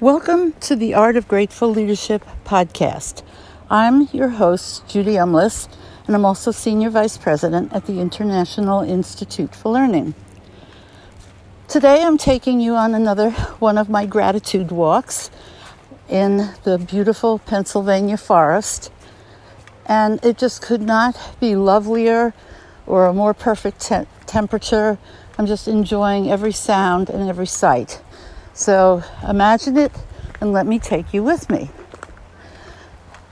Welcome to the Art of Grateful Leadership podcast. I'm your host, Judy Umlas, and I'm also Senior Vice President at the International Institute for Learning. Today I'm taking you on another one of my gratitude walks in the beautiful Pennsylvania forest, and it just could not be lovelier or a more perfect te- temperature. I'm just enjoying every sound and every sight. So imagine it and let me take you with me.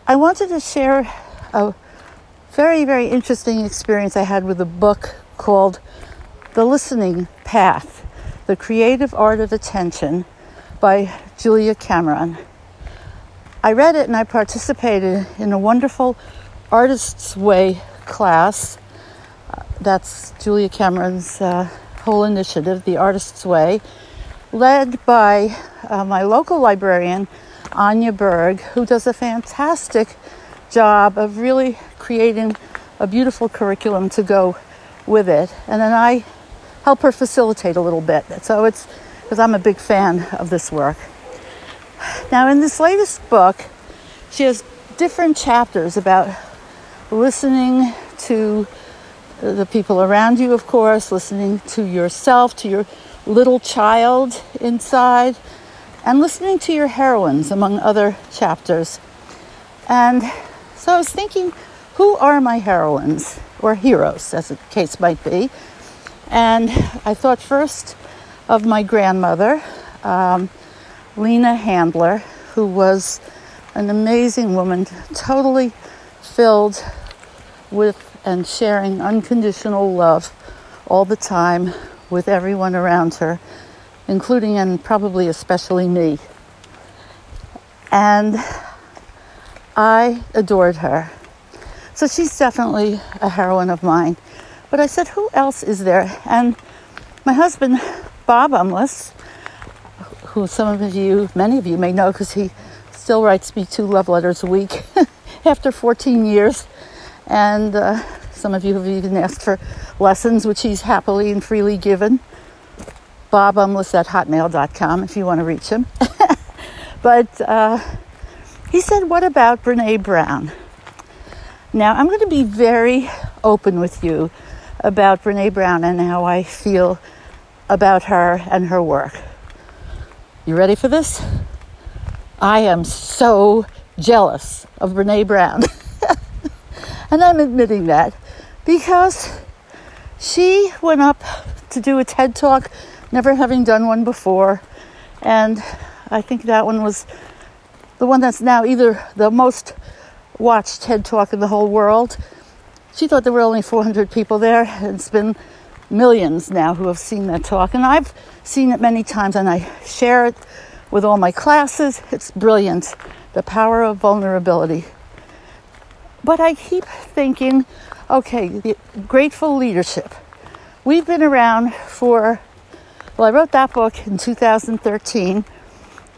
I wanted to share a very, very interesting experience I had with a book called The Listening Path The Creative Art of Attention by Julia Cameron. I read it and I participated in a wonderful Artist's Way class. That's Julia Cameron's uh, whole initiative, The Artist's Way led by uh, my local librarian, Anya Berg, who does a fantastic job of really creating a beautiful curriculum to go with it. And then I help her facilitate a little bit. So it's because I'm a big fan of this work. Now, in this latest book, she has different chapters about listening to the people around you, of course, listening to yourself, to your little child inside, and listening to your heroines, among other chapters. And so I was thinking, who are my heroines or heroes, as the case might be? And I thought first of my grandmother, um, Lena Handler, who was an amazing woman, totally filled with and sharing unconditional love all the time with everyone around her, including and probably especially me. And I adored her. So she's definitely a heroine of mine. But I said, who else is there? And my husband, Bob Umlas, who some of you, many of you may know because he still writes me two love letters a week after 14 years. And uh, some of you have even asked for lessons, which he's happily and freely given. Bob Umlas at hotmail.com if you want to reach him. but uh, he said, What about Brene Brown? Now, I'm going to be very open with you about Brene Brown and how I feel about her and her work. You ready for this? I am so jealous of Brene Brown. and I'm admitting that because she went up to do a TED talk, never having done one before. And I think that one was the one that's now either the most watched TED talk in the whole world. She thought there were only 400 people there. And it's been millions now who have seen that talk. And I've seen it many times and I share it with all my classes. It's brilliant. The power of vulnerability. But I keep thinking, okay, grateful leadership. We've been around for, well, I wrote that book in 2013,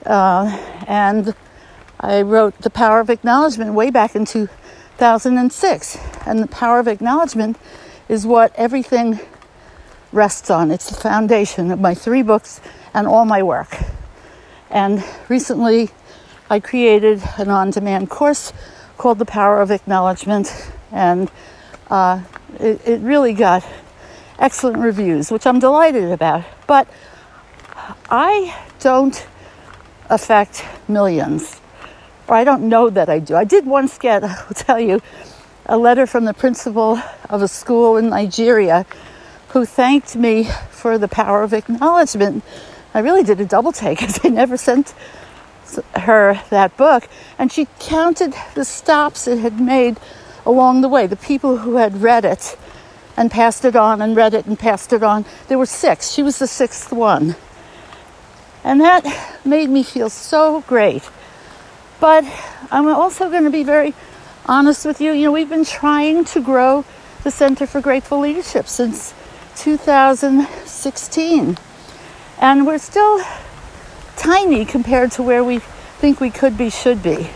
uh, and I wrote The Power of Acknowledgement way back in 2006. And the power of acknowledgement is what everything rests on. It's the foundation of my three books and all my work. And recently, I created an on demand course called The Power of Acknowledgement, and uh, it, it really got excellent reviews, which I'm delighted about. But I don't affect millions, or I don't know that I do. I did once get, I'll tell you, a letter from the principal of a school in Nigeria who thanked me for the power of acknowledgement. I really did a double take because I never sent her that book, and she counted the stops it had made along the way, the people who had read it and passed it on and read it and passed it on. There were six. She was the sixth one. And that made me feel so great. But I'm also going to be very honest with you. You know, we've been trying to grow the Center for Grateful Leadership since 2016. And we're still tiny compared to where we think we could be, should be.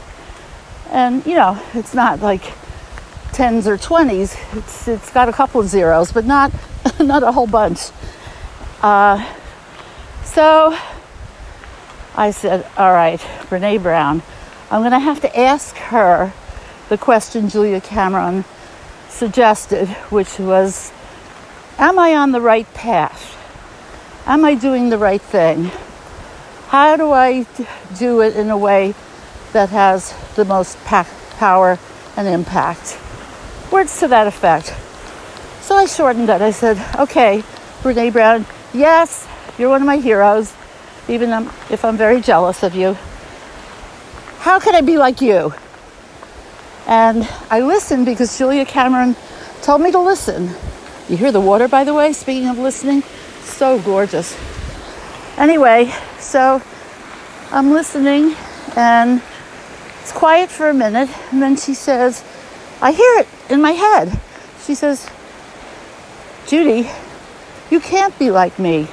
And, you know, it's not like tens or twenties. It's, it's got a couple of zeros, but not, not a whole bunch. Uh, so I said, All right, Brene Brown, I'm going to have to ask her the question Julia Cameron suggested, which was, Am I on the right path? Am I doing the right thing? How do I do it in a way that has the most power and impact? Words to that effect. So I shortened it. I said, okay, Brene Brown, yes, you're one of my heroes, even if I'm very jealous of you. How could I be like you? And I listened because Julia Cameron told me to listen. You hear the water, by the way, speaking of listening? So gorgeous. Anyway, so I'm listening and it's quiet for a minute. And then she says, I hear it in my head. She says, Judy, you can't be like me.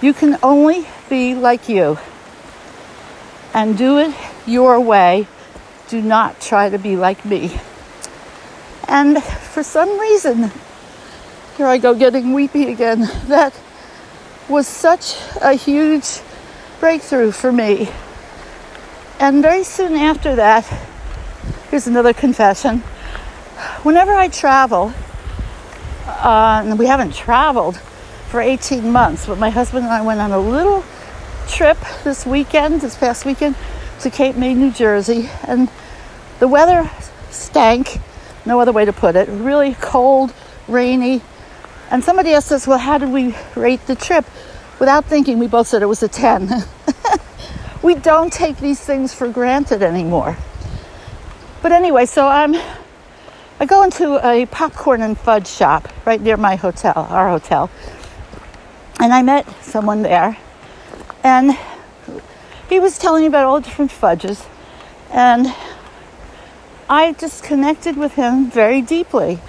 You can only be like you. And do it your way. Do not try to be like me. And for some reason, here I go getting weepy again, that was such a huge breakthrough for me. And very soon after that, here's another confession. Whenever I travel, uh, and we haven't traveled for 18 months, but my husband and I went on a little trip this weekend, this past weekend, to Cape May, New Jersey, and the weather stank, no other way to put it. Really cold, rainy. And somebody asked us, Well, how did we rate the trip? Without thinking, we both said it was a 10. we don't take these things for granted anymore. But anyway, so I'm I go into a popcorn and fudge shop right near my hotel, our hotel. And I met someone there. And he was telling me about all the different fudges. And I just connected with him very deeply.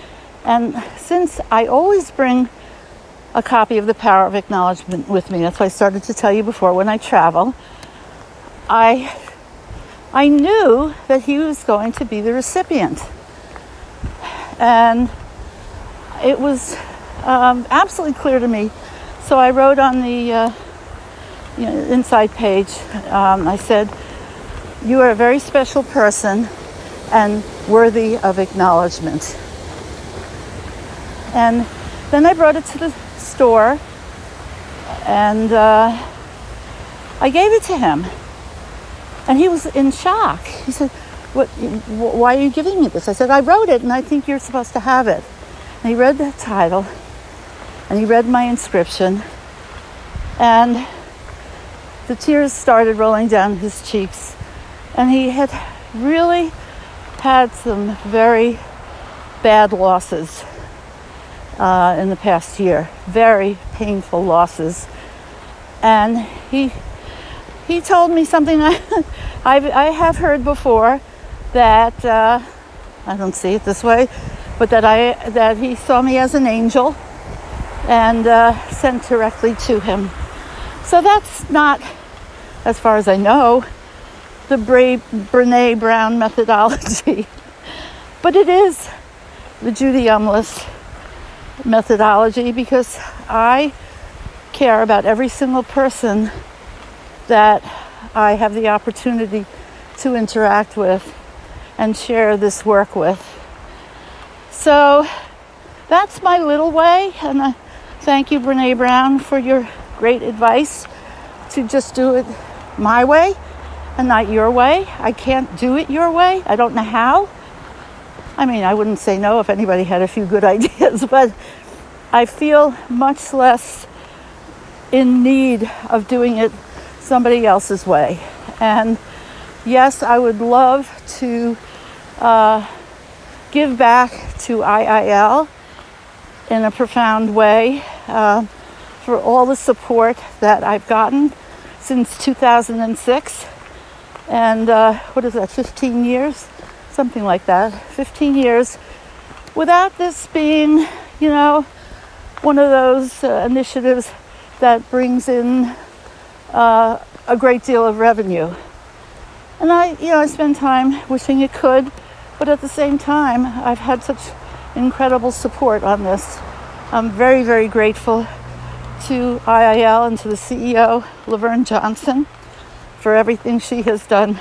And since I always bring a copy of The Power of Acknowledgement with me, that's why I started to tell you before when I travel, I I knew that he was going to be the recipient and it was um, absolutely clear to me. So I wrote on the uh, you know, inside page, um, I said, You are a very special person and worthy of acknowledgement. And then I brought it to the store and uh, I gave it to him. And he was in shock. He said, what, why are you giving me this? I said, I wrote it and I think you're supposed to have it. And he read the title and he read my inscription and the tears started rolling down his cheeks. And he had really had some very bad losses uh, in the past year, very painful losses. And he he told me something I, I've, I have heard before that uh, I don't see it this way, but that I that he saw me as an angel and uh, sent directly to him. So that's not, as far as I know, the Bra- Brene Brown methodology, but it is the Judy Umlas methodology because I care about every single person that I have the opportunity to interact with and share this work with. So that's my little way, and I thank you, Brene Brown, for your great advice to just do it my way and not your way. I can't do it your way. I don't know how. I mean, I wouldn't say no if anybody had a few good ideas, but I feel much less in need of doing it somebody else's way. And yes, I would love to uh, give back to IIL in a profound way uh, for all the support that I've gotten since 2006. And uh, what is that, 15 years? Something like that. 15 years without this being, you know, one of those uh, initiatives that brings in uh, a great deal of revenue. And I, you know, I spend time wishing it could but at the same time, I've had such incredible support on this. I'm very, very grateful to IIL and to the CEO, Laverne Johnson, for everything she has done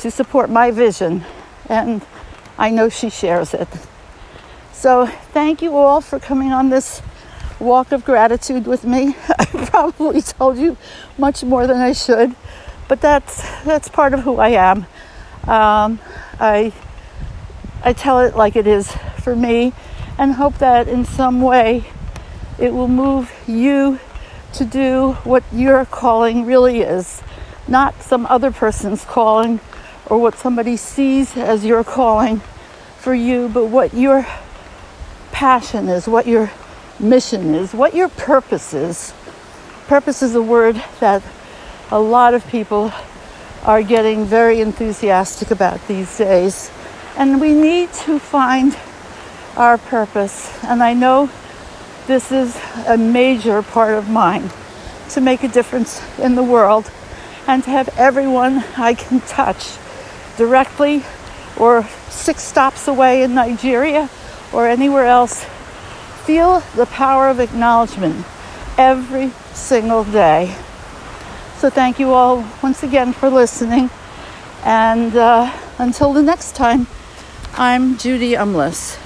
to support my vision. And I know she shares it. So, thank you all for coming on this walk of gratitude with me. I probably told you much more than I should, but that's that's part of who I am. Um, I I tell it like it is for me, and hope that in some way it will move you to do what your calling really is, not some other person's calling or what somebody sees as your calling for you, but what your passion is, what your mission is, what your purpose is. Purpose is a word that a lot of people are getting very enthusiastic about these days. And we need to find our purpose. And I know this is a major part of mine to make a difference in the world and to have everyone I can touch directly or six stops away in Nigeria or anywhere else feel the power of acknowledgement every single day. So, thank you all once again for listening. And uh, until the next time, I'm Judy Umlas.